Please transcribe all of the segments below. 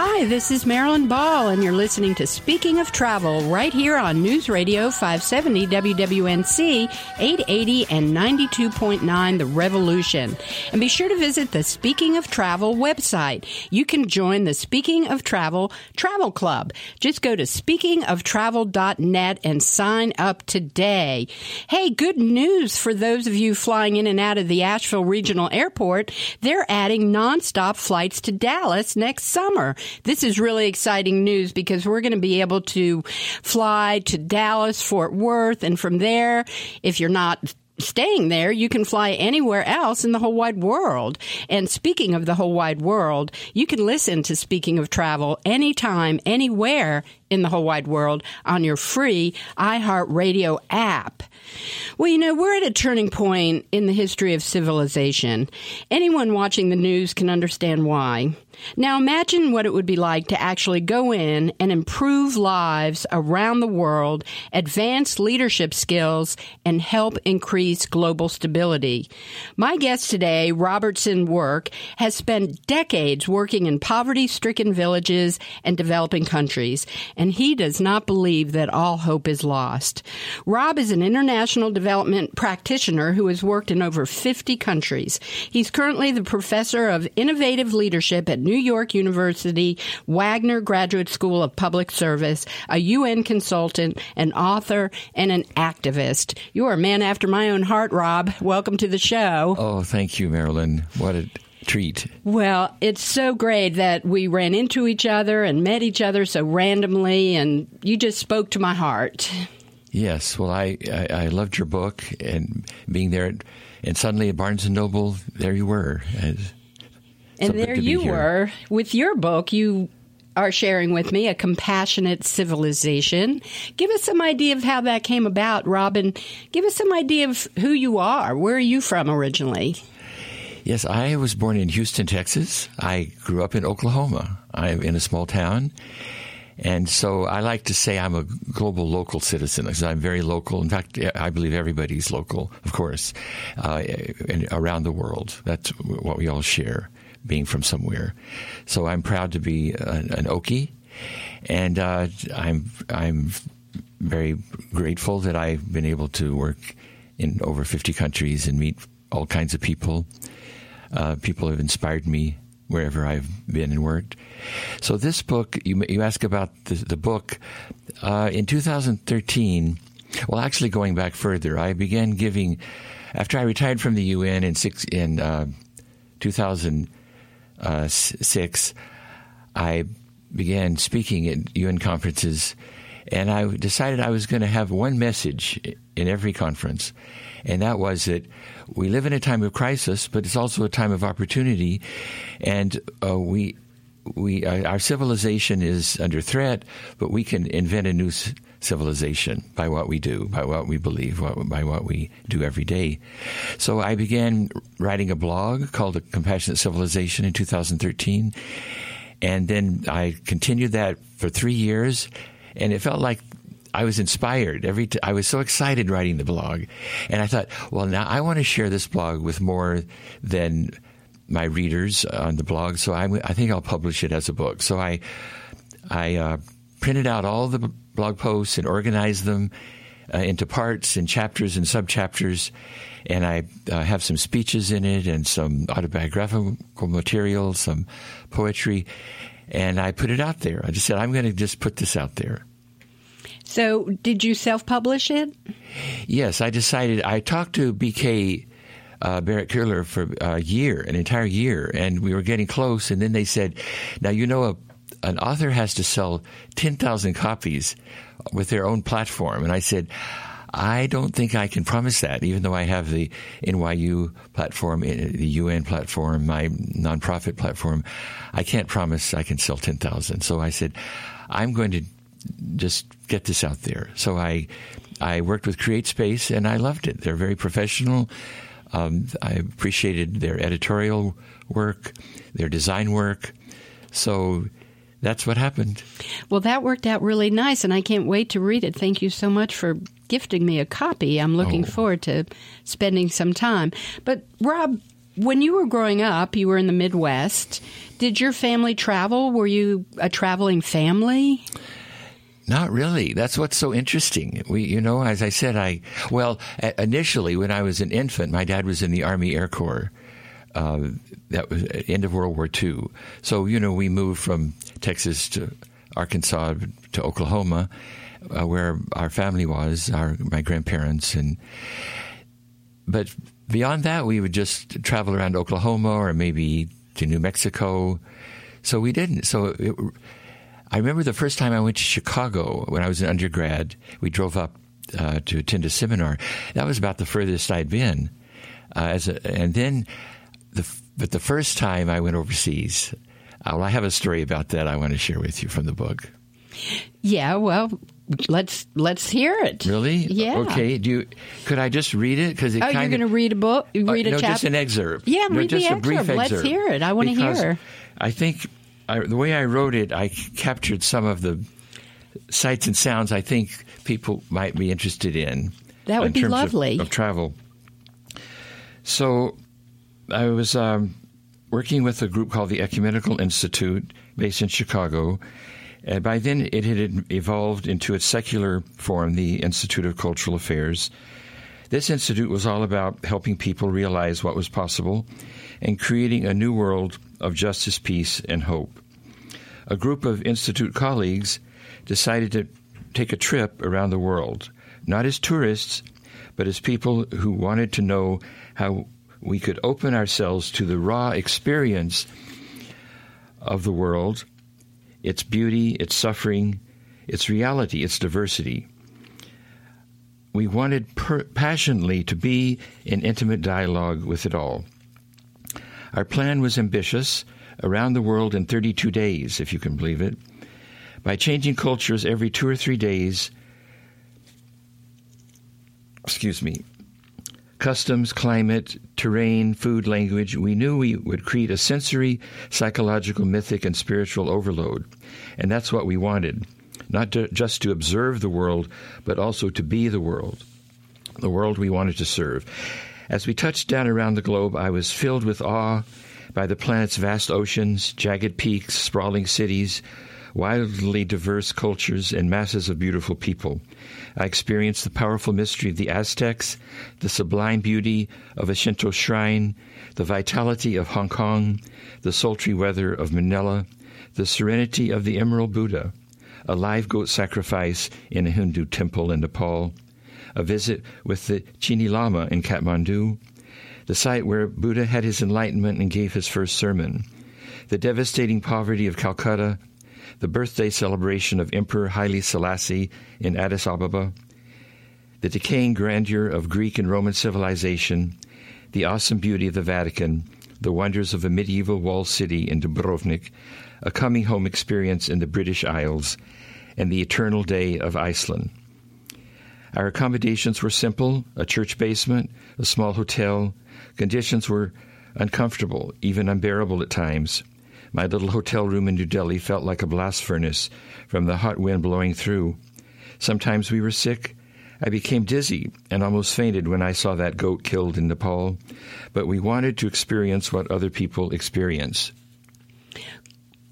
Hi, this is Marilyn Ball, and you're listening to Speaking of Travel right here on News Radio 570 WWNC 880 and 92.9 The Revolution. And be sure to visit the Speaking of Travel website. You can join the Speaking of Travel Travel Club. Just go to speakingoftravel.net and sign up today. Hey, good news for those of you flying in and out of the Asheville Regional Airport. They're adding nonstop flights to Dallas next summer. This is really exciting news because we're going to be able to fly to Dallas, Fort Worth, and from there, if you're not staying there, you can fly anywhere else in the whole wide world. And speaking of the whole wide world, you can listen to Speaking of Travel anytime, anywhere in the whole wide world on your free iHeartRadio app. Well, you know, we're at a turning point in the history of civilization. Anyone watching the news can understand why. Now imagine what it would be like to actually go in and improve lives around the world, advance leadership skills, and help increase global stability. My guest today, Robertson Work, has spent decades working in poverty stricken villages and developing countries, and he does not believe that all hope is lost. Rob is an international development practitioner who has worked in over 50 countries. He's currently the professor of innovative leadership at New York University Wagner Graduate School of Public Service, a UN consultant, an author, and an activist. You are a man after my own heart, Rob. Welcome to the show. Oh, thank you, Marilyn. What a treat. Well, it's so great that we ran into each other and met each other so randomly, and you just spoke to my heart. Yes, well, I, I, I loved your book and being there, and suddenly at Barnes and Noble, there you were. And there you were with your book. You are sharing with me a compassionate civilization. Give us some idea of how that came about, Robin. Give us some idea of who you are. Where are you from originally? Yes, I was born in Houston, Texas. I grew up in Oklahoma. I'm in a small town. And so I like to say I'm a global local citizen because I'm very local. In fact, I believe everybody's local, of course, uh, around the world. That's what we all share being from somewhere. So I'm proud to be an, an Okie, and uh, I'm I'm very grateful that I've been able to work in over 50 countries and meet all kinds of people. Uh, people have inspired me wherever I've been and worked. So this book, you you ask about the, the book uh, in 2013. Well, actually, going back further, I began giving after I retired from the UN in six in uh, 2000 uh, six, I began speaking at UN conferences, and I decided I was going to have one message in every conference, and that was that we live in a time of crisis, but it's also a time of opportunity, and uh, we we uh, our civilization is under threat, but we can invent a new civilization by what we do, by what we believe, by what we do every day. So I began writing a blog called The Compassionate Civilization in 2013. And then I continued that for three years. And it felt like I was inspired every. T- I was so excited writing the blog, and I thought, well, now I want to share this blog with more than my readers on the blog. So I, I think I'll publish it as a book. So I, I uh, printed out all the blog posts and organize them uh, into parts and chapters and subchapters. And I uh, have some speeches in it and some autobiographical material, some poetry. And I put it out there. I just said, I'm going to just put this out there. So, did you self publish it? Yes, I decided. I talked to BK uh, Berrett-Koehler for a year, an entire year, and we were getting close. And then they said, "Now you know a an author has to sell 10,000 copies with their own platform. And I said, I don't think I can promise that, even though I have the NYU platform, eh, the UN platform, my nonprofit platform. I can't promise I can sell 10,000. So I said, I'm going to just get this out there. So I, I worked with CreateSpace and I loved it. They're very professional. Um, I appreciated their editorial work, their design work. So that's what happened. Well, that worked out really nice, and I can't wait to read it. Thank you so much for gifting me a copy. I'm looking Oh. forward to spending some time. But, Rob, when you were growing up, you were in the Midwest. Did your family travel? Were you a traveling family? Not really. That's what's so interesting. We, you know, as I said, I well initially when I was an infant, my dad was in the Army Air Corps. Uh, that was end of World War II. So you know, we moved from Texas to Arkansas to Oklahoma, uh, where our family was, our my grandparents, and but beyond that, we would just travel around Oklahoma or maybe to New Mexico. So we didn't. So it, I remember the first time I went to Chicago when I was an undergrad. We drove up uh, to attend a seminar. That was about the furthest I'd been. Uh, as a, and then, the, but the first time I went overseas, uh, well, I have a story about that I want to share with you from the book. Yeah, well, let's let's hear it. Really? Yeah. Okay. Do you? Could I just read it? Because it Oh, you're going to read a book? uh, Read a no, chapter? just an excerpt. Yeah, no, read just the a brief excerpt. Let's hear it. I wanna Because hear. I think I, the way I wrote it, I captured some of the sights and sounds I think people might be interested in. That would in be terms of- lovely. Of, travel. So, I was um, working with a group called the Ecumenical Institute, based in Chicago. And by then, it had evolved into its secular form, the Institute of Cultural Affairs. This institute was all about helping people realize what was possible and creating a new world of justice, peace, and hope. A group of institute colleagues decided to take a trip around the world, not as tourists, but as people who wanted to know how we could open ourselves to the raw experience of the world, its beauty, its suffering, its reality, its diversity. We wanted per- passionately to be in intimate dialogue with it all. Our plan was ambitious around the world in 32 days, if you can believe it. By changing cultures every two or three days, excuse me, customs, climate, terrain, food, language, we knew we would create a sensory, psychological, mythic, and spiritual overload. And that's what we wanted. Not to, just to observe the world, but also to be the world, the world we wanted to serve. As we touched down around the globe, I was filled with awe by the planet's vast oceans, jagged peaks, sprawling cities, wildly diverse cultures, and masses of beautiful people. I experienced the powerful mystery of the Aztecs, the sublime beauty of a Shinto shrine, the vitality of Hong Kong, the sultry weather of Manila, the serenity of the Emerald Buddha, a live goat sacrifice in a Hindu temple in Nepal, a visit with the Chini Lama in Kathmandu, the site where Buddha had his enlightenment and gave his first sermon, the devastating poverty of Calcutta, the birthday celebration of Emperor Haile Selassie in Addis Ababa, the decaying grandeur of Greek and Roman civilization, the awesome beauty of the Vatican, the wonders of a medieval walled city in Dubrovnik, a coming home experience in the British Isles, and the eternal day of Iceland. Our accommodations were simple a church basement, a small hotel. Conditions were uncomfortable, even unbearable at times. My little hotel room in New Delhi felt like a blast furnace from the hot wind blowing through. Sometimes we were sick. I became dizzy and almost fainted when I saw that goat killed in Nepal. But we wanted to experience what other people experience.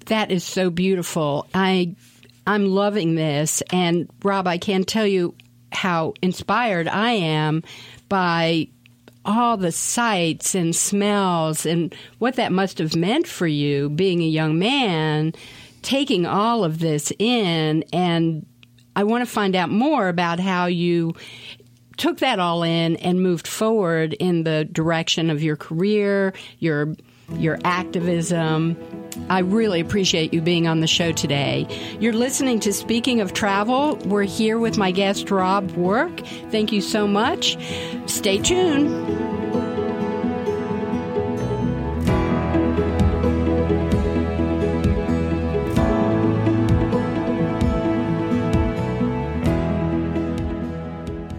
That is so beautiful. I I'm loving this and Rob, I can't tell you how inspired I am by all the sights and smells and what that must have meant for you being a young man taking all of this in. And I want to find out more about how you took that all in and moved forward in the direction of your career, your your activism. I really appreciate you being on the show today. You're listening to Speaking of Travel. We're here with my guest Rob Work. Thank you so much. Stay tuned.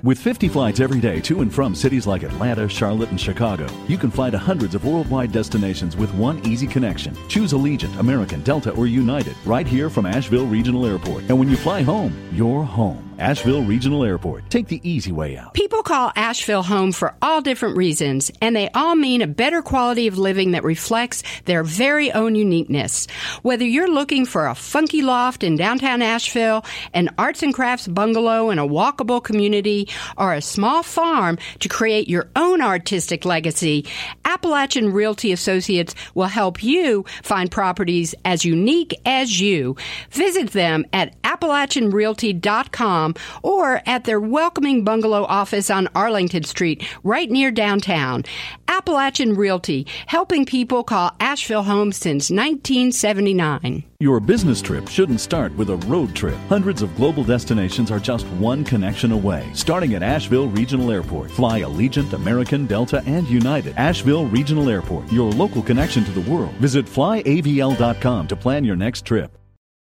With 50 flights every day to and from cities like Atlanta, Charlotte, and Chicago, you can fly to hundreds of worldwide destinations with one easy connection. Choose Allegiant, American, Delta, or United right here from Asheville Regional Airport. And when you fly home, you're home. Asheville Regional Airport. Take the easy way out. People call Asheville home for all different reasons, and they all mean a better quality of living that reflects their very own uniqueness. Whether you're looking for a funky loft in downtown Asheville, an arts and crafts bungalow in a walkable community, or a small farm to create your own artistic legacy, Appalachian Realty Associates will help you find properties as unique as you. Visit them at AppalachianRealty.com or at their welcoming bungalow office on Arlington Street, right near downtown. Appalachian Realty, helping people call Asheville home since 1979. Your business trip shouldn't start with a road trip. Hundreds of global destinations are just one connection away. Starting at Asheville Regional Airport, fly Allegiant, American, Delta, and United. Asheville Regional Airport, your local connection to the world. Visit flyavl.com to plan your next trip.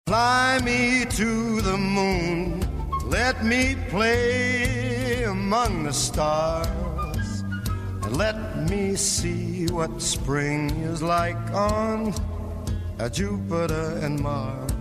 Fly me to the moon. Let me play among the stars. Let me see what spring is like on Jupiter and Mars.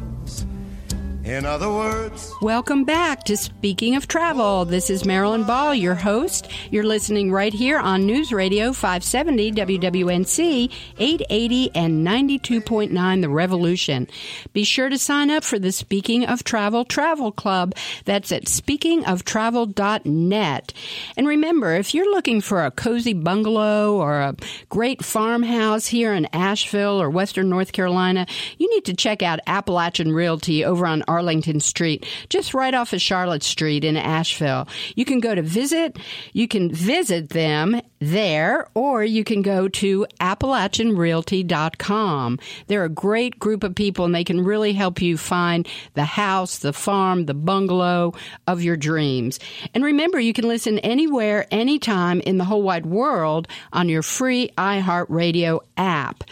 In other words, Welcome back to Speaking of Travel. This is Marilyn Ball, your host. You're listening right here on News Radio 570 WWNC 880 and 92.9 The Revolution. Be sure to sign up for the Speaking of Travel Travel Club. That's at speakingoftravel.net. And remember, if you're looking for a cozy bungalow or a great farmhouse here in Asheville or Western North Carolina, you need to check out Appalachian Realty over on Arlington Street, just right off of Charlotte Street in Asheville. You can go to visit, you can visit them there, or you can go to AppalachianRealty.com. They're a great group of people and they can really help you find the house, the farm, the bungalow of your dreams. And remember, you can listen anywhere, anytime in the whole wide world on your free iHeartRadio app.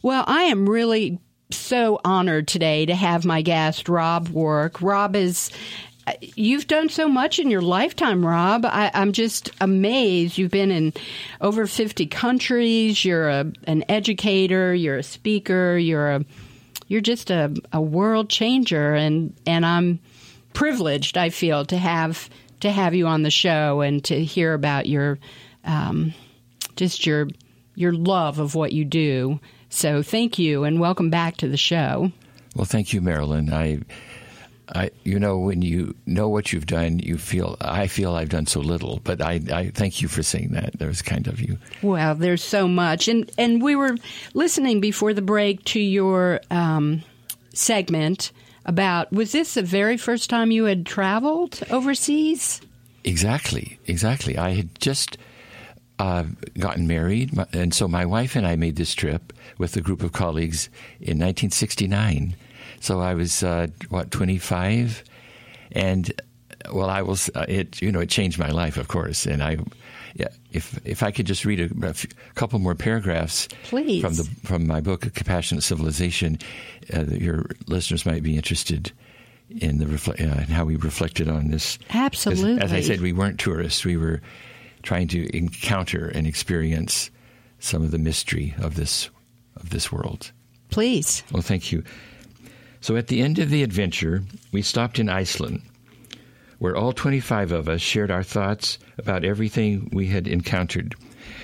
Well, I am really so honored today to have my guest, Rob Work. Rob is. You've done so much in your lifetime, Rob. I, am just amazed. You've been in over 50 countries. You're a, an educator. You're a speaker. You're a you're just a, a world changer, and and I'm privileged. I feel to have to have you on the show and to hear about your um, just your your love of what you do so thank you and welcome back to the show. Well, thank you, Marilyn. I, I, you know, when you know what you've done, you feel. I feel I've done so little, but I, I thank you for saying that. That was kind of you. Well, there's so much, and and we were listening before the break to your um, segment about. Was this the very first time you had traveled overseas? Exactly, exactly. I had just uh, gotten married, and so my wife and I made this trip with a group of colleagues in 1969. So I was uh, what 25, and well, I was uh, it. You know, it changed my life, of course. And I, yeah, if if I could just read a, a few, couple more paragraphs, please, from the from my book, Compassionate Civilization, uh, your listeners might be interested in the refle- uh, how we reflected on this. Absolutely. As, as I said, we weren't tourists. We were trying to encounter and experience some of the mystery of this of this world. Please. Well, thank you. So at the end of the adventure, we stopped in Iceland, where all 25 of us shared our thoughts about everything we had encountered,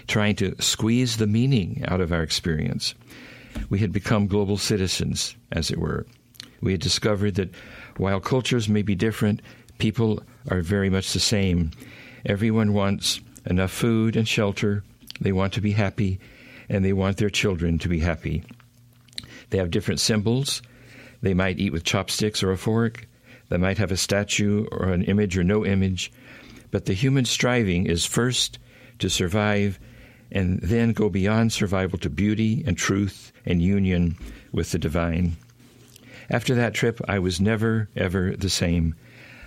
trying to squeeze the meaning out of our experience. We had become global citizens, as it were. We had discovered that while cultures may be different, people are very much the same. Everyone wants enough food and shelter, they want to be happy, and they want their children to be happy. They have different symbols. They might eat with chopsticks or a fork. They might have a statue or an image or no image. But the human striving is first to survive and then go beyond survival to beauty and truth and union with the divine. After that trip, I was never, ever the same.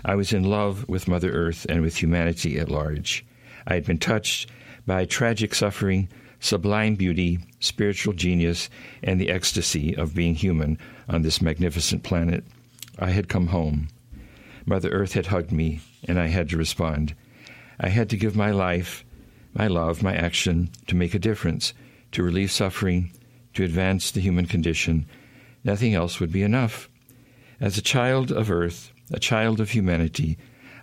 I was in love with Mother Earth and with humanity at large. I had been touched by tragic suffering, sublime beauty, spiritual genius, and the ecstasy of being human on this magnificent planet. I had come home. Mother Earth had hugged me, and I had to respond. I had to give my life, my love, my action to make a difference, to relieve suffering, to advance the human condition. Nothing else would be enough. As a child of earth, a child of humanity,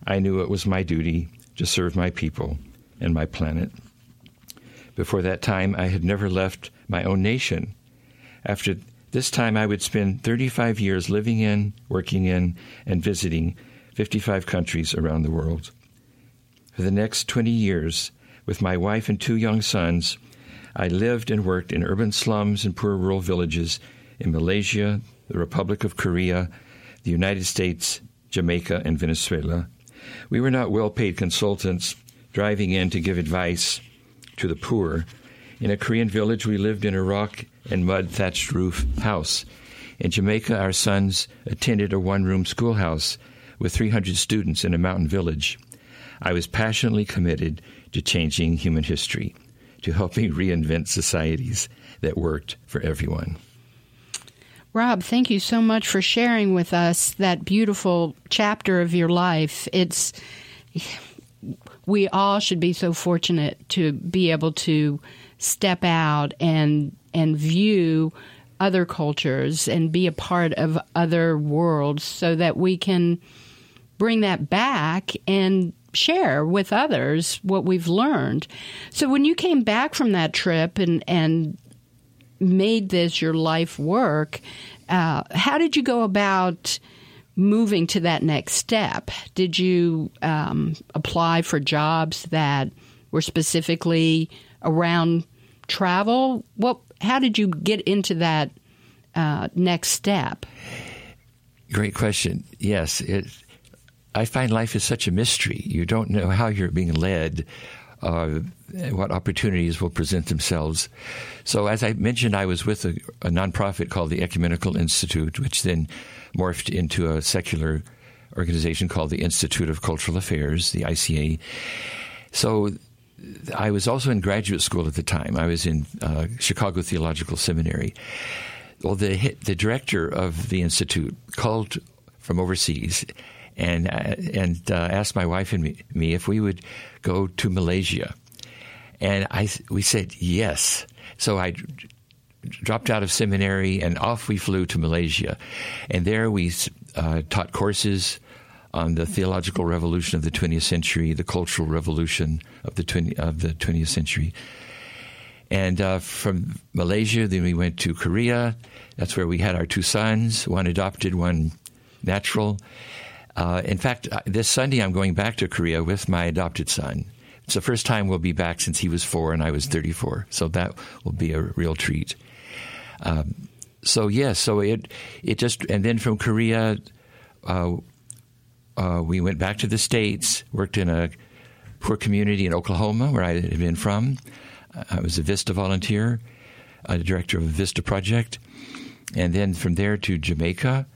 I knew it was my duty to serve my people and my planet. Before that time, I had never left my own nation. After this time, I would spend 35 years living in, working in, and visiting 55 countries around the world. For the next 20 years, with my wife and two young sons, I lived and worked in urban slums and poor rural villages in Malaysia, the Republic of Korea, the United States, Jamaica, and Venezuela. We were not well paid consultants driving in to give advice to the poor. In a Korean village, we lived in a rock and mud thatched roof house. In Jamaica, our sons attended a one room schoolhouse with 300 students in a mountain village. I was passionately committed to changing human history, to helping reinvent societies that worked for everyone. Rob, thank you so much for sharing with us that beautiful chapter of your life. It's we all should be so fortunate to be able to step out and and view other cultures and be a part of other worlds so that we can bring that back and share with others what we've learned. So when you came back from that trip and and made this your life work, uh, how did you go about moving to that next step? Did you um, apply for jobs that were specifically around travel? What? How did you get into that uh, next step? Great question. Yes, it, I find life is such a mystery. You don't know how you're being led. Uh, what opportunities will present themselves. So, as I mentioned, I was with a, a nonprofit called the Ecumenical Institute, which then morphed into a secular organization called the Institute of Cultural Affairs, the ICA. So I was also in graduate school at the time. I was in uh, Chicago Theological Seminary. Well, the the director of the institute called from overseas and uh, and uh, asked my wife and me, if we would go to Malaysia, and I we said yes. So I dropped out of seminary and off we flew to Malaysia. And there we uh, taught courses on the theological revolution of the 20th century, the cultural revolution of the 20, of the 20th century. And uh, from Malaysia, then we went to Korea. That's where we had our two sons, one adopted, one natural. Uh, in fact, uh, this Sunday I'm going back to Korea with my adopted son. It's the first time we'll be back since he was four and I was 34. So that will be a real treat. Um, so yes, yeah, so it it just and then from Korea, uh, uh, we went back to the states. Worked in a poor community in Oklahoma where I had been from. I was a Vista volunteer, a director of a Vista project, and then from there to Jamaica.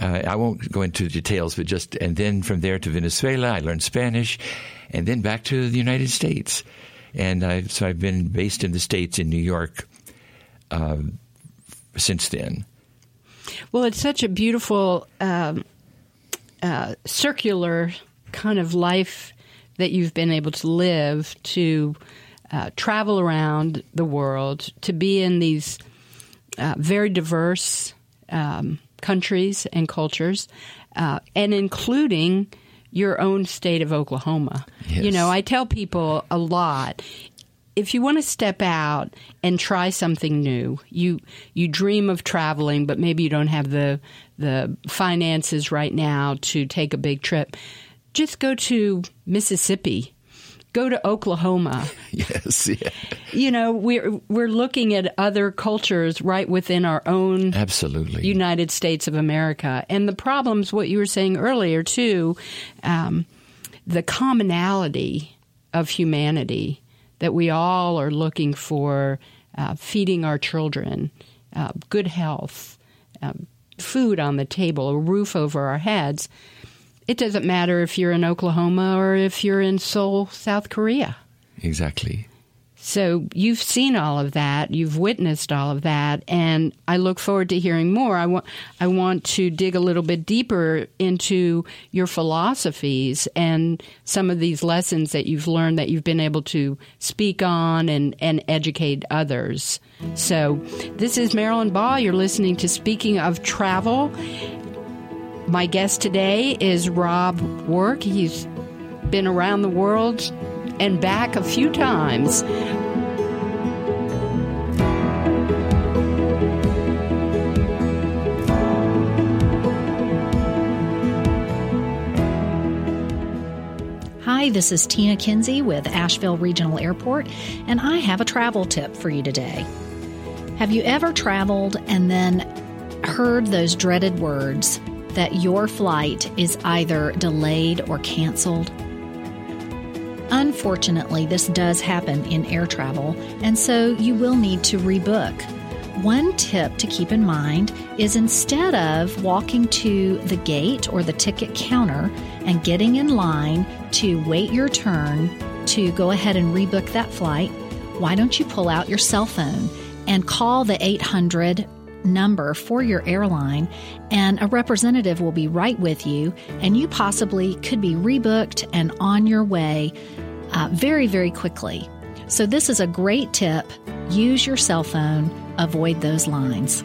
Uh, I won't go into details, but just and then from there to Venezuela, I learned Spanish, and then back to the United States, and I, so I've been based in the states in New York uh, since then. Well, it's such a beautiful um, uh, circular kind of life that you've been able to live to uh, travel around the world, to be in these uh, very diverse um, countries and cultures, uh, and including your own state of Oklahoma. Yes. You know, I tell people a lot if you want to step out and try something new, you you dream of traveling, but maybe you don't have the the finances right now to take a big trip. Just go to Mississippi. Go to Oklahoma. Yes, yeah. You know, we're we're looking at other cultures right within our own absolutely United States of America, and the problems. What you were saying earlier too, um, the commonality of humanity that we all are looking for uh, feeding our children, uh, good health, um, food on the table, a roof over our heads. It doesn't matter if you're in Oklahoma or if you're in Seoul, South Korea. Exactly. So you've seen all of that, you've witnessed all of that, and I look forward to hearing more. I want I want to dig a little bit deeper into your philosophies and some of these lessons that you've learned that you've been able to speak on and, and educate others. So this is Marilyn Ball. You're listening to Speaking of Travel. My guest today is Rob Work. He's been around the world and back a few times. Hi, this is Tina Kinsey with Asheville Regional Airport, and I have a travel tip for you today. Have you ever traveled and then heard those dreaded words that your flight is either delayed or canceled? Unfortunately, this does happen in air travel, and so you will need to rebook. One tip to keep in mind is instead of walking to the gate or the ticket counter and getting in line to wait your turn to go ahead and rebook that flight, why don't you pull out your cell phone and call the 800 number for your airline, and a representative will be right with you, and you possibly could be rebooked and on your way uh, very, very quickly. So, this is a great tip. Use your cell phone, avoid those lines.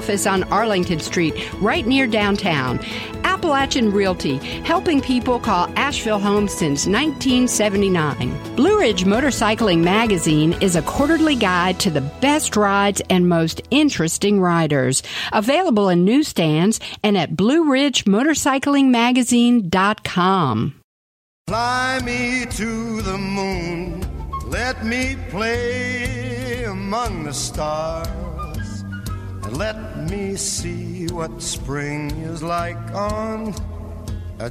on Arlington Street, right near downtown. Appalachian Realty, helping people call Asheville home since 1979. Blue Ridge Motorcycling Magazine is a quarterly guide to the best rides and most interesting riders. Available in newsstands and at BlueRidgeMotorcyclingMagazine.com. Fly me to the moon, let me play among the stars, let me see what spring is like on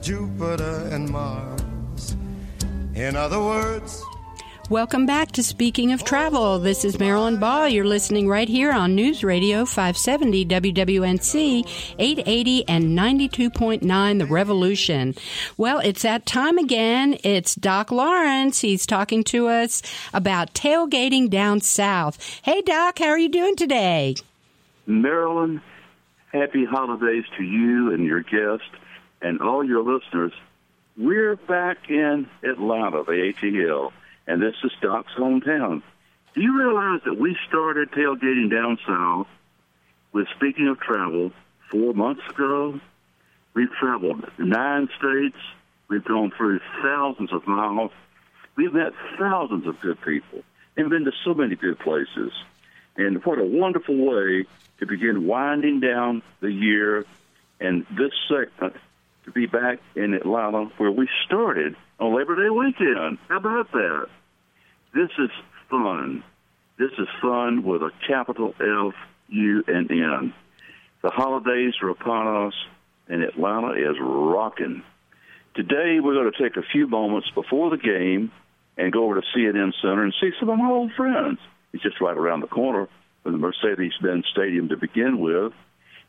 Jupiter and Mars. In other words, Welcome back to Speaking of Travel. This is Marilyn Ball. You're listening right here on News Radio 570 WWNC 880 and 92.9 The Revolution. Well, it's that time again. It's Doc Lawrence. He's talking to us about tailgating down south. Hey, Doc, how are you doing today? Marilyn, happy holidays to you and your guest and all your listeners. We're back in Atlanta, the ATL and this is Doc's hometown. Do you realize that we started tailgating down south with Speaking of Travel four months ago? We've traveled nine states. We've gone through thousands of miles. We've met thousands of good people and been to so many good places. And what a wonderful way to begin winding down the year and this segment to be back in Atlanta where we started on Labor Day weekend. How about that? This is fun. This is fun with a capital F U N N. The holidays are upon us, and Atlanta is rocking. Today, we're going to take a few moments before the game and go over to CNN Center and see some of my old friends. It's just right around the corner from the Mercedes-Benz Stadium to begin with.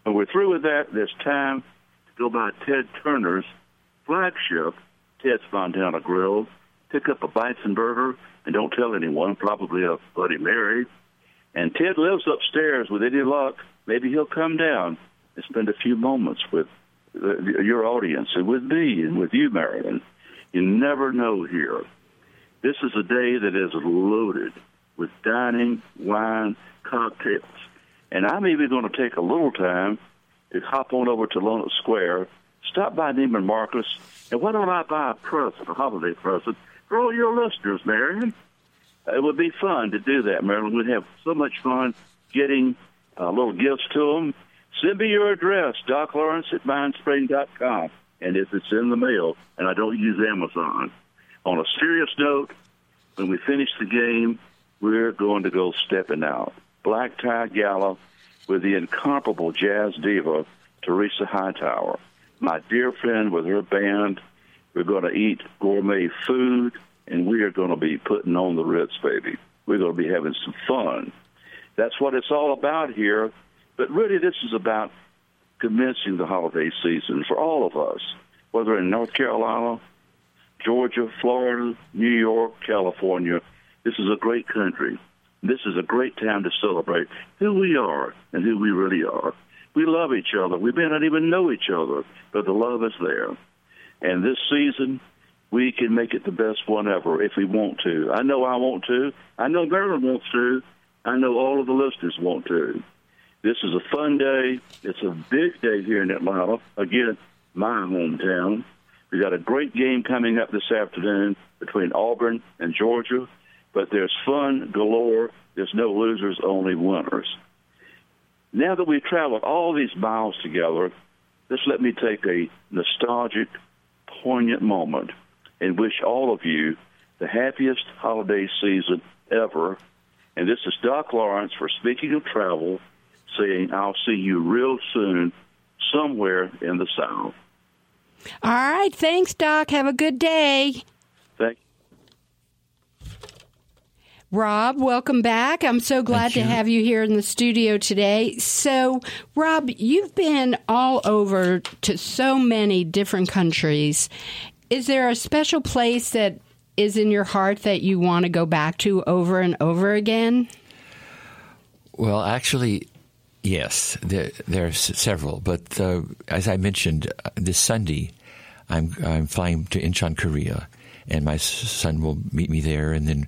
And we're through with that, there's time to go by Ted Turner's flagship, Ted's Montana Grill, pick up a bison burger, and don't tell anyone, probably a Bloody Mary. And Ted lives upstairs. With any luck, maybe he'll come down and spend a few moments with uh, your audience and with me and with you, Marilyn. You never know here. This is a day that is loaded with dining, wine, cocktails. And I'm even going to take a little time to hop on over to Lenox Square, stop by Neiman Marcus, and why don't I buy a present, a holiday present, for all your listeners, Marion. It would be fun to do that, Marilyn. We'd have so much fun getting uh, little gifts to them. Send me your address, Doc Lawrence at mindspring.com. And if it's in the mail, and I don't use Amazon. On a serious note, when we finish the game, we're going to go stepping out. Black Tie Gala with the incomparable jazz diva Teresa Hightower, my dear friend with her band. We're going to eat gourmet food, and we are going to be putting on the Ritz, baby. We're going to be having some fun. That's what it's all about here. But really, this is about commencing the holiday season for all of us, whether in North Carolina, Georgia, Florida, New York, California. This is a great country. This is a great time to celebrate who we are and who we really are. We love each other. We may not even know each other, but the love is there. And this season, we can make it the best one ever if we want to. I know I want to. I know Marilyn wants to. I know all of the listeners want to. This is a fun day. It's a big day here in Atlanta. Again, my hometown. We got a great game coming up this afternoon between Auburn and Georgia, but there's fun galore. There's no losers, only winners. Now that we've traveled all these miles together, just let me take a nostalgic, poignant moment and wish all of you the happiest holiday season ever. And this is Doc Lawrence for Speaking of Travel saying, I'll see you real soon somewhere in the South. All right. Thanks, Doc. Have a good day. Thank Rob, welcome back. I'm so glad to have you here in the studio today. So, Rob, you've been all over to so many different countries. Is there a special place that is in your heart that you want to go back to over and over again? Well, actually, yes, there, there are several. But uh, as I mentioned, uh, this Sunday, I'm, I'm flying to Incheon, Korea, and my son will meet me there, and then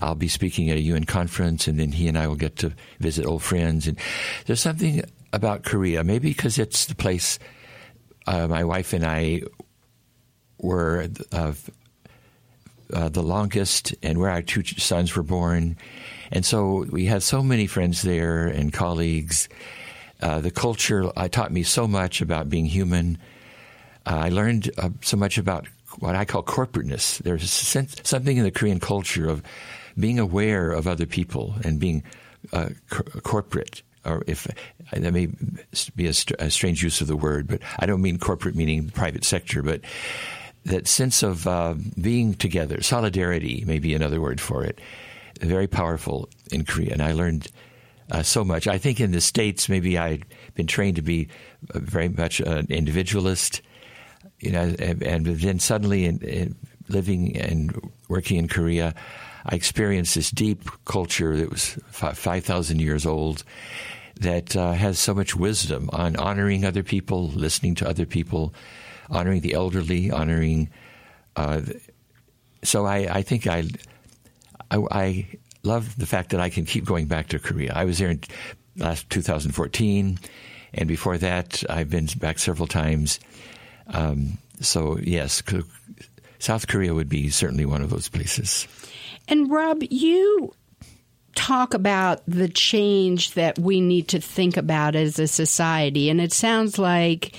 I'll be speaking at a UN conference, and then he and I will get to visit old friends. And there's something about Korea, maybe because it's the place uh, my wife and I were uh, uh, the longest, and where our two sons were born. And so we had so many friends there and colleagues. Uh, the culture uh, taught me so much about being human. Uh, I learned so much about what I call corporateness. There's sense, something in the Korean culture of being aware of other people and being uh, corporate. Or if that may be a, a, strange use of the word, but I don't mean corporate meaning private sector, but that sense of uh, being together, solidarity may be another word for it, very powerful in Korea. And I learned uh, so much. I think in the States, maybe I'd been trained to be very much an individualist, you know, and, and then suddenly in, in living and working in Korea, I experienced this deep culture that was 5,000 years old that uh, has so much wisdom on honoring other people, listening to other people, honoring the elderly, honoring. Uh, so I, I think I, I, I, love the fact that I can keep going back to Korea. I was there in last 2014, and before that, I've been back several times. Um, so yes, South Korea would be certainly one of those places. And Rob, you talk about the change that we need to think about as a society, and it sounds like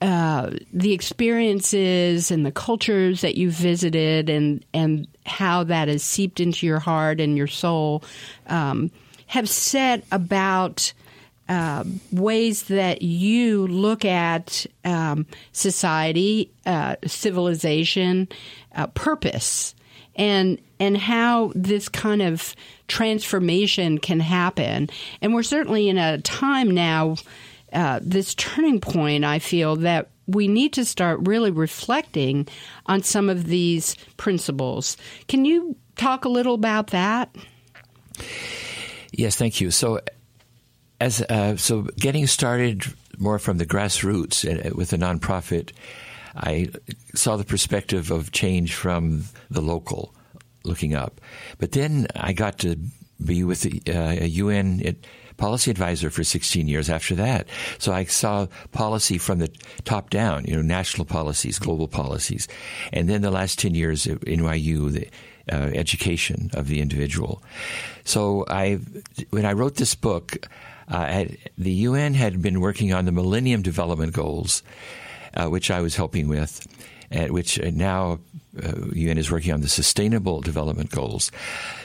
uh, the experiences and the cultures that you've visited and and how that has seeped into your heart and your soul um, have set about uh, ways that you look at um, society, uh, civilization, uh, purpose, and and how this kind of transformation can happen. And we're certainly in a time now, uh, this turning point. I feel that we need to start really reflecting on some of these principles. Can you talk a little about that? Yes, thank you. So, as uh, so, getting started more from the grassroots uh, with a nonprofit, I saw the perspective of change from the local, looking up. But then I got to be with the, uh, a UN. Policy advisor for 16 years after that. So I saw policy from the top down, you know, national policies, global policies. And then the last 10 years at NYU, the uh, education of the individual. So I, when I wrote this book, uh, the UN had been working on the Millennium Development Goals. uh, which I was helping with, at which uh, now uh, UN is working on the Sustainable Development Goals.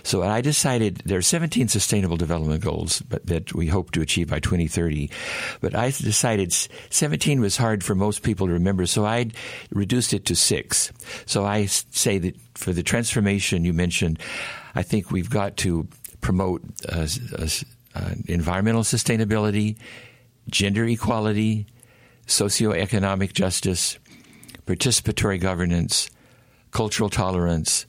So I decided there are 17 Sustainable Development Goals but, that we hope to achieve by 2030. But I decided 17 was hard for most people to remember, so I reduced it to six. So I say that for the transformation you mentioned, I think we've got to promote uh, uh, environmental sustainability, gender equality, socioeconomic justice, participatory governance, cultural tolerance,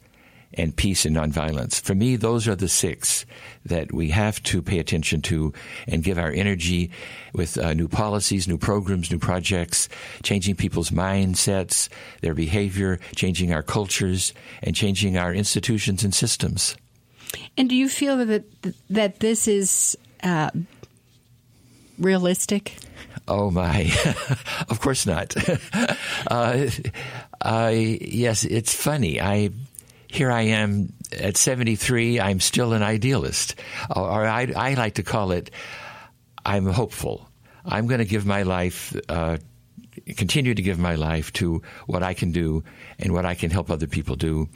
and peace and nonviolence. For me, those are the six that we have to pay attention to and give our energy with uh, new policies, new programs, new projects, changing people's mindsets, their behavior, changing our cultures, and changing our institutions and systems. And do you feel that that this is uh, realistic? Oh my! of course not. uh, yes, it's funny. I here I am at 73. I'm still an idealist, or I, I like to call it. I'm hopeful. I'm going to give my life, uh, continue to give my life to what I can do and what I can help other people do,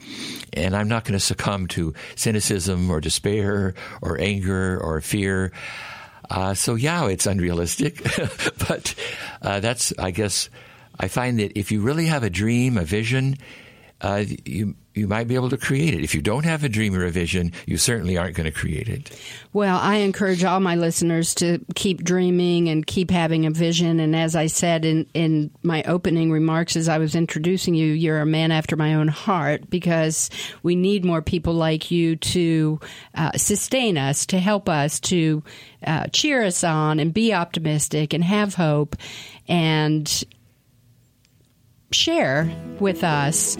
and I'm not going to succumb to cynicism or despair or anger or fear. Uh, so yeah, it's unrealistic, but uh, that's I guess I find that if you really have a dream, a vision, uh, you you might be able to create it. If you don't have a dream or a vision, you certainly aren't going to create it. Well, I encourage all my listeners to keep dreaming and keep having a vision. And as I said in, in my opening remarks as I was introducing you, you're a man after my own heart because we need more people like you to uh, sustain us, to help us, to uh, cheer us on and be optimistic and have hope and share with us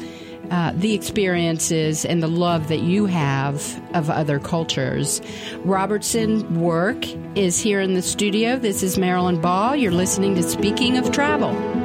uh, the experiences and the love that you have of other cultures. Robertson Work is here in the studio. This is Marilyn Ball. You're listening to Speaking of Travel.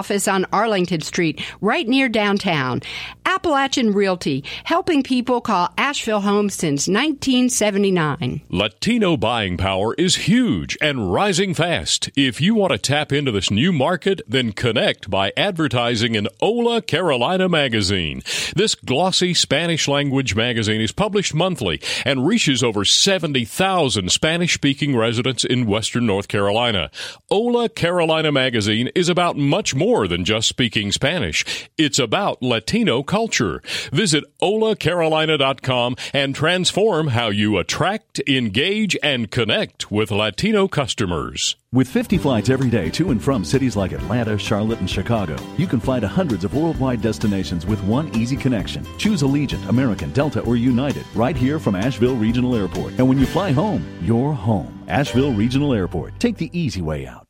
office on Arlington Street, right near downtown. Appalachian Realty, helping people call Asheville home since 1979. Latino buying power is huge and rising fast. If you want to tap into this new market, then connect by advertising in Hola Carolina magazine. This glossy Spanish language magazine is published monthly and reaches over 70,000 Spanish speaking residents in Western North Carolina. Hola Carolina magazine is about much more more than just speaking Spanish. It's about Latino culture. Visit holacarolina.com and transform how you attract, engage, and connect with Latino customers. With 50 flights every day to and from cities like Atlanta, Charlotte, and Chicago, you can fly to hundreds of worldwide destinations with one easy connection. Choose Allegiant, American, Delta, or United right here from Asheville Regional Airport. And when you fly home, you're home. Asheville Regional Airport. Take the easy way out.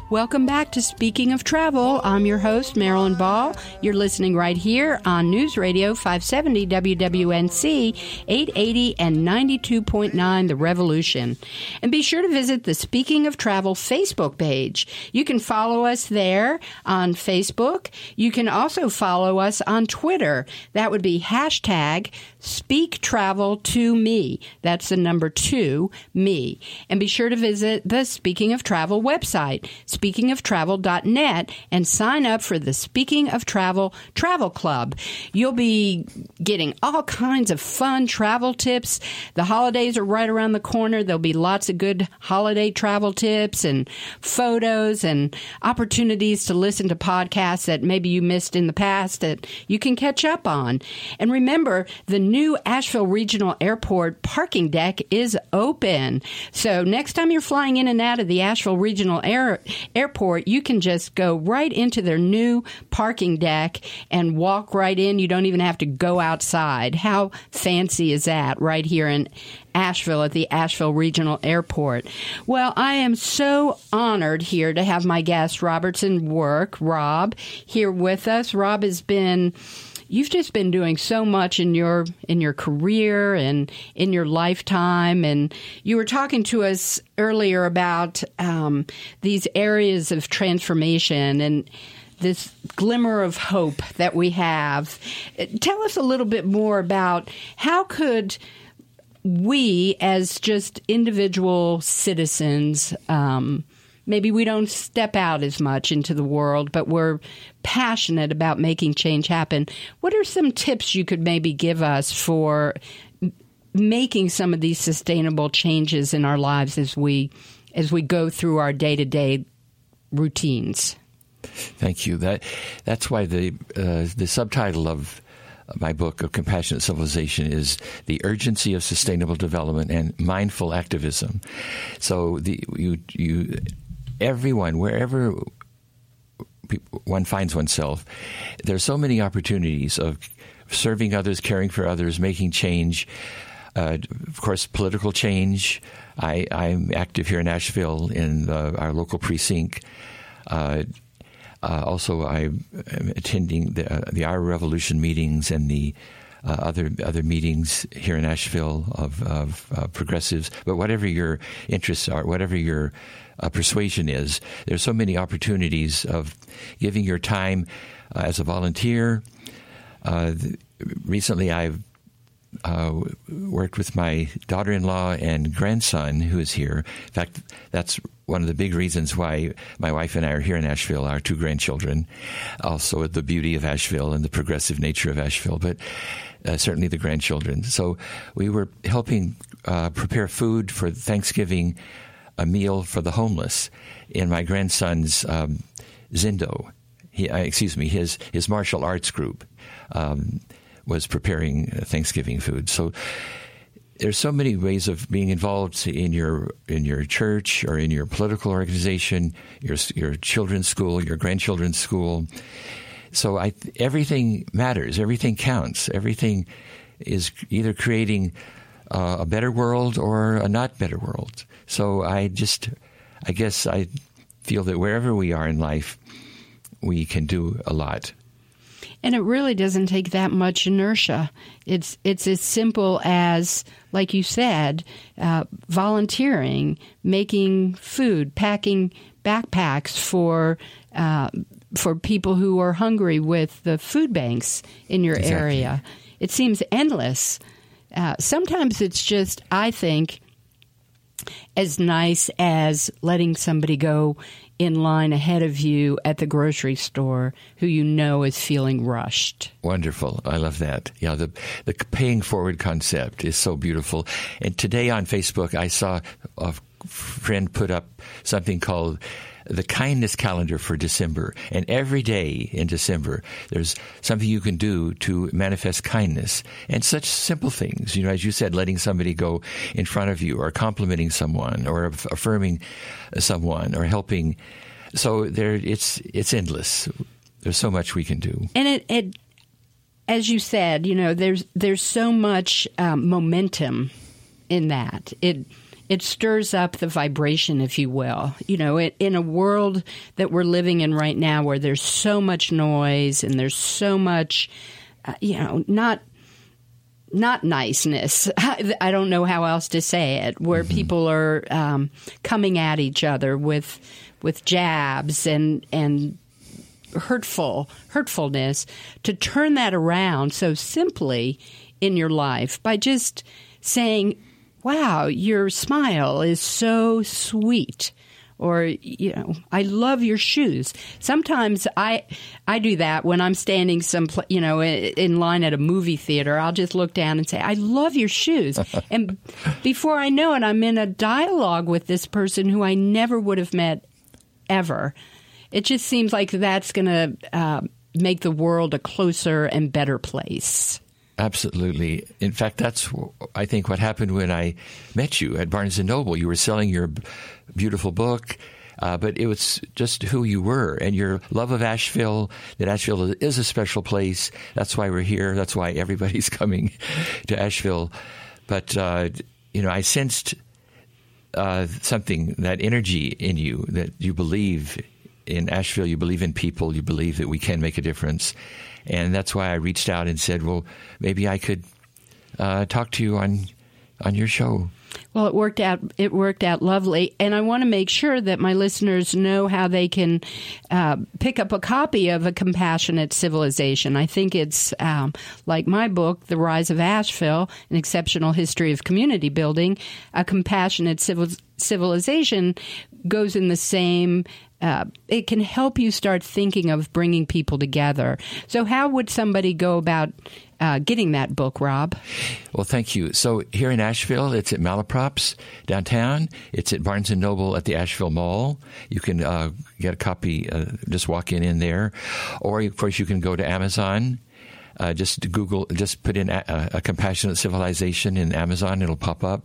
Welcome back to Speaking of Travel. I'm your host, Marilyn Ball. You're listening right here on News Radio 570 WWNC 880 and 92.9 The Revolution. And be sure to visit the Speaking of Travel Facebook page. You can follow us there on Facebook. You can also follow us on Twitter. That would be hashtag Speak Travel to Me. That's the number two, me. And be sure to visit the Speaking of Travel website speakingoftravel.net and sign up for the Speaking of Travel Travel Club. You'll be getting all kinds of fun travel tips. The holidays are right around the corner. There'll be lots of good holiday travel tips and photos and opportunities to listen to podcasts that maybe you missed in the past that you can catch up on. And remember, the new Asheville Regional Airport parking deck is open. So next time you're flying in and out of the Asheville Regional Air, Airport, you can just go right into their new parking deck and walk right in. You don't even have to go outside. How fancy is that right here in Asheville at the Asheville Regional Airport. Well, I am so honored here to have my guest, Robertson Work, Rob, here with us. Rob has been you've just been doing so much in your in your career and in your lifetime. And you were talking to us earlier about um, these areas of transformation and this glimmer of hope that we have. Tell us a little bit more about how could we as just individual citizens um, maybe we don't step out as much into the world, but we're passionate about making change happen. What are some tips you could maybe give us for making some of these sustainable changes in our lives as we as we go through our day to day routines? Thank you. That that's why the uh, the subtitle of my book of compassionate civilization is the urgency of sustainable development and mindful activism. So the you you everyone, wherever one finds oneself, there's so many opportunities of serving others, caring for others, making change. Uh, of course, political change. I, am active here in Asheville in the, our local precinct. Uh, uh, also, I'm attending the, uh, the Our Revolution meetings and the uh, other other meetings here in Asheville of, of uh, progressives. But whatever your interests are, whatever your uh, persuasion is. There's so many opportunities of giving your time uh, as a volunteer. Uh, recently, I've uh, worked with my daughter-in-law and grandson who is here. In fact, that's one of the big reasons why my wife and I are here in Asheville. Our two grandchildren, also the beauty of Asheville and the progressive nature of Asheville, but uh, certainly the grandchildren. So we were helping uh, prepare food for Thanksgiving a meal for the homeless in my grandson's um, Zendo. He, uh, excuse me, his his martial arts group um, was preparing Thanksgiving food. So there's so many ways of being involved in your in your church or in your political organization, your your children's school, your grandchildren's school. So I, everything matters. Everything counts. Everything is either creating uh, a better world or a not better world. So I just, I guess I feel that wherever we are in life, we can do a lot. And it really doesn't take that much inertia. It's it's as simple as, like you said, uh, volunteering, making food, packing backpacks for uh, for people who are hungry with the food banks in your exactly. area. It seems endless. Uh, sometimes it's just, I think, as nice as letting somebody go in line ahead of you at the grocery store who you know is feeling rushed. Wonderful. I love that. Yeah, the the paying forward concept is so beautiful. And today on Facebook I saw a friend put up something called the kindness calendar for December. And every day in December, there's something you can do to manifest kindness and such simple things. You know, as you said, letting somebody go in front of you or complimenting someone or affirming someone or helping. So there, it's, it's endless. There's so much we can do. And it, it as you said, you know, there's, there's so much um, momentum in that. It, it stirs up the vibration, if you will. You know, it, in a world that we're living in right now where there's so much noise and there's so much, uh, you know, not not niceness. I don't know how else to say it. Where mm-hmm. people are um, coming at each other with with jabs and and hurtful hurtfulness. To turn that around so simply in your life by just saying, wow, your smile is so sweet. or you know i love your shoes. Sometimes i i do that when i'm standing some you know in line at a movie theater i'll just look down and say i love your shoes. And before i know it i'm in a dialogue with this person who i never would have met ever. It just seems like that's going to uh, make the world a closer and better place Absolutely. In fact, that's I think what happened when I met you at Barnes and Noble. You were selling your beautiful book. Uh, but it was just who you were and your love of Asheville. That Asheville is a special place. That's why we're here. That's why everybody's coming to Asheville. But uh, you know, I sensed uh, something that energy in you that you believe in Asheville. You believe in people. You believe that we can make a difference, and that's why I reached out and said, "Well, maybe I could uh, talk to you on on your show." Well, it worked out. It worked out lovely, and I want to make sure that my listeners know how they can uh, pick up a copy of a compassionate civilization. I think it's um, like my book, "The Rise of Asheville: An Exceptional History of Community Building." A compassionate civil- civilization goes in the same uh, it can help you start thinking of bringing people together. So, how would somebody go about uh, getting that book, Rob? Well, thank you. So here in Asheville, it's at Malaprops downtown. It's at Barnes and Noble at the Asheville Mall. You can uh, get a copy. Uh, just walk in in there, or of course you can go to Amazon. Uh, just Google, just put in a, a, compassionate civilization in Amazon, it'll pop up.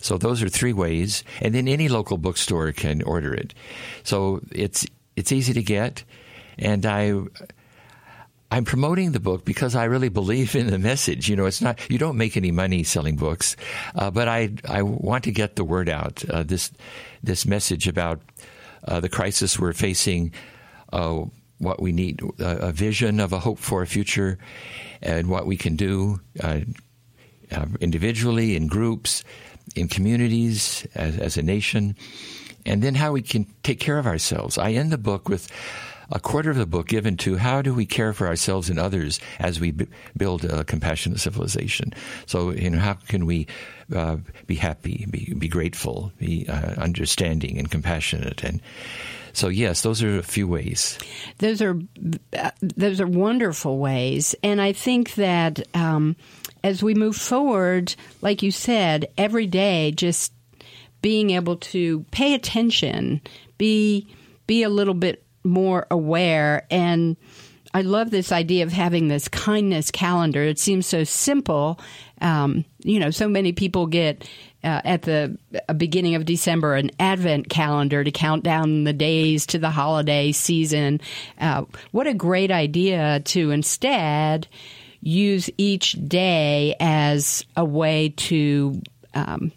So those are three ways, and then any local bookstore can order it. So it's it's easy to get, and I I'm promoting the book because I really believe in the message. You know, it's not you don't make any money selling books, uh, but I I want to get the word out. Uh, this this message about uh, the crisis we're facing, uh, what we need, a vision of a hope for a future, and what we can do uh, uh, individually, in groups, in communities, as, as a nation, and then how we can take care of ourselves. I end the book with a quarter of the book given to how do we care for ourselves and others as we b- build a compassionate civilization. So, you know, how can we uh, be happy, be, be grateful, be uh, understanding and compassionate, and so yes, those are a few ways. Those are those are wonderful ways, and I think that um, as we move forward, like you said, every day, just being able to pay attention, be be a little bit more aware and I love this idea of having this kindness calendar. It seems so simple. Um, you know, so many people get uh, at the beginning of December an advent calendar to count down the days to the holiday season. Uh, what a great idea to instead use each day as a way to um,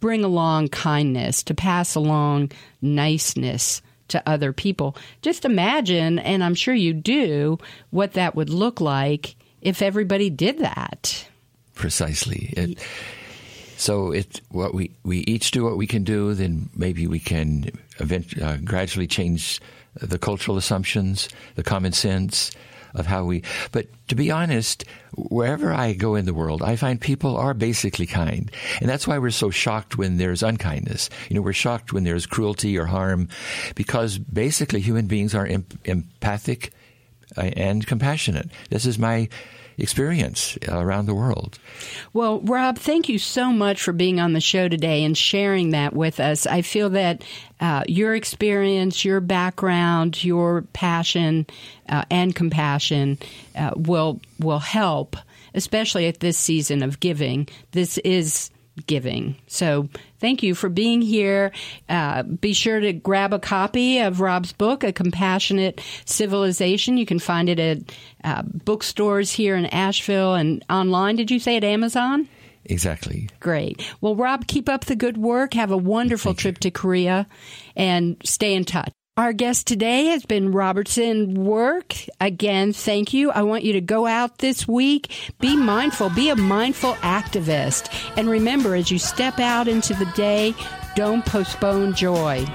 bring along kindness, to pass along niceness to other people. Just imagine, and I'm sure you do, what that would look like if everybody did that. Precisely. It, so it what we we each do what we can do, then maybe we can event, uh, gradually change the cultural assumptions, the common sense, of how we. But to be honest, wherever I go in the world, I find people are basically kind. And that's why we're so shocked when there's unkindness. You know, we're shocked when there's cruelty or harm because basically human beings are em- empathic uh, and compassionate. This is my experience around the world. Well, Rob, thank you so much for being on the show today and sharing that with us. I feel that uh, your experience, your background, your passion uh, and compassion uh, will will help, especially at this season of giving. This is giving. So thank you for being here. Uh, be sure to grab a copy of Rob's book, A Compassionate Civilization. You can find it at uh, bookstores here in Asheville and online. Did you say at Amazon? Exactly. Great. Well, Rob, keep up the good work. Have a wonderful Thank trip you. to Korea and stay in touch. Our guest today has been Robertson Work. Again, thank you. I want you to go out this week, be mindful, be a mindful activist. And remember, as you step out into the day, don't postpone joy.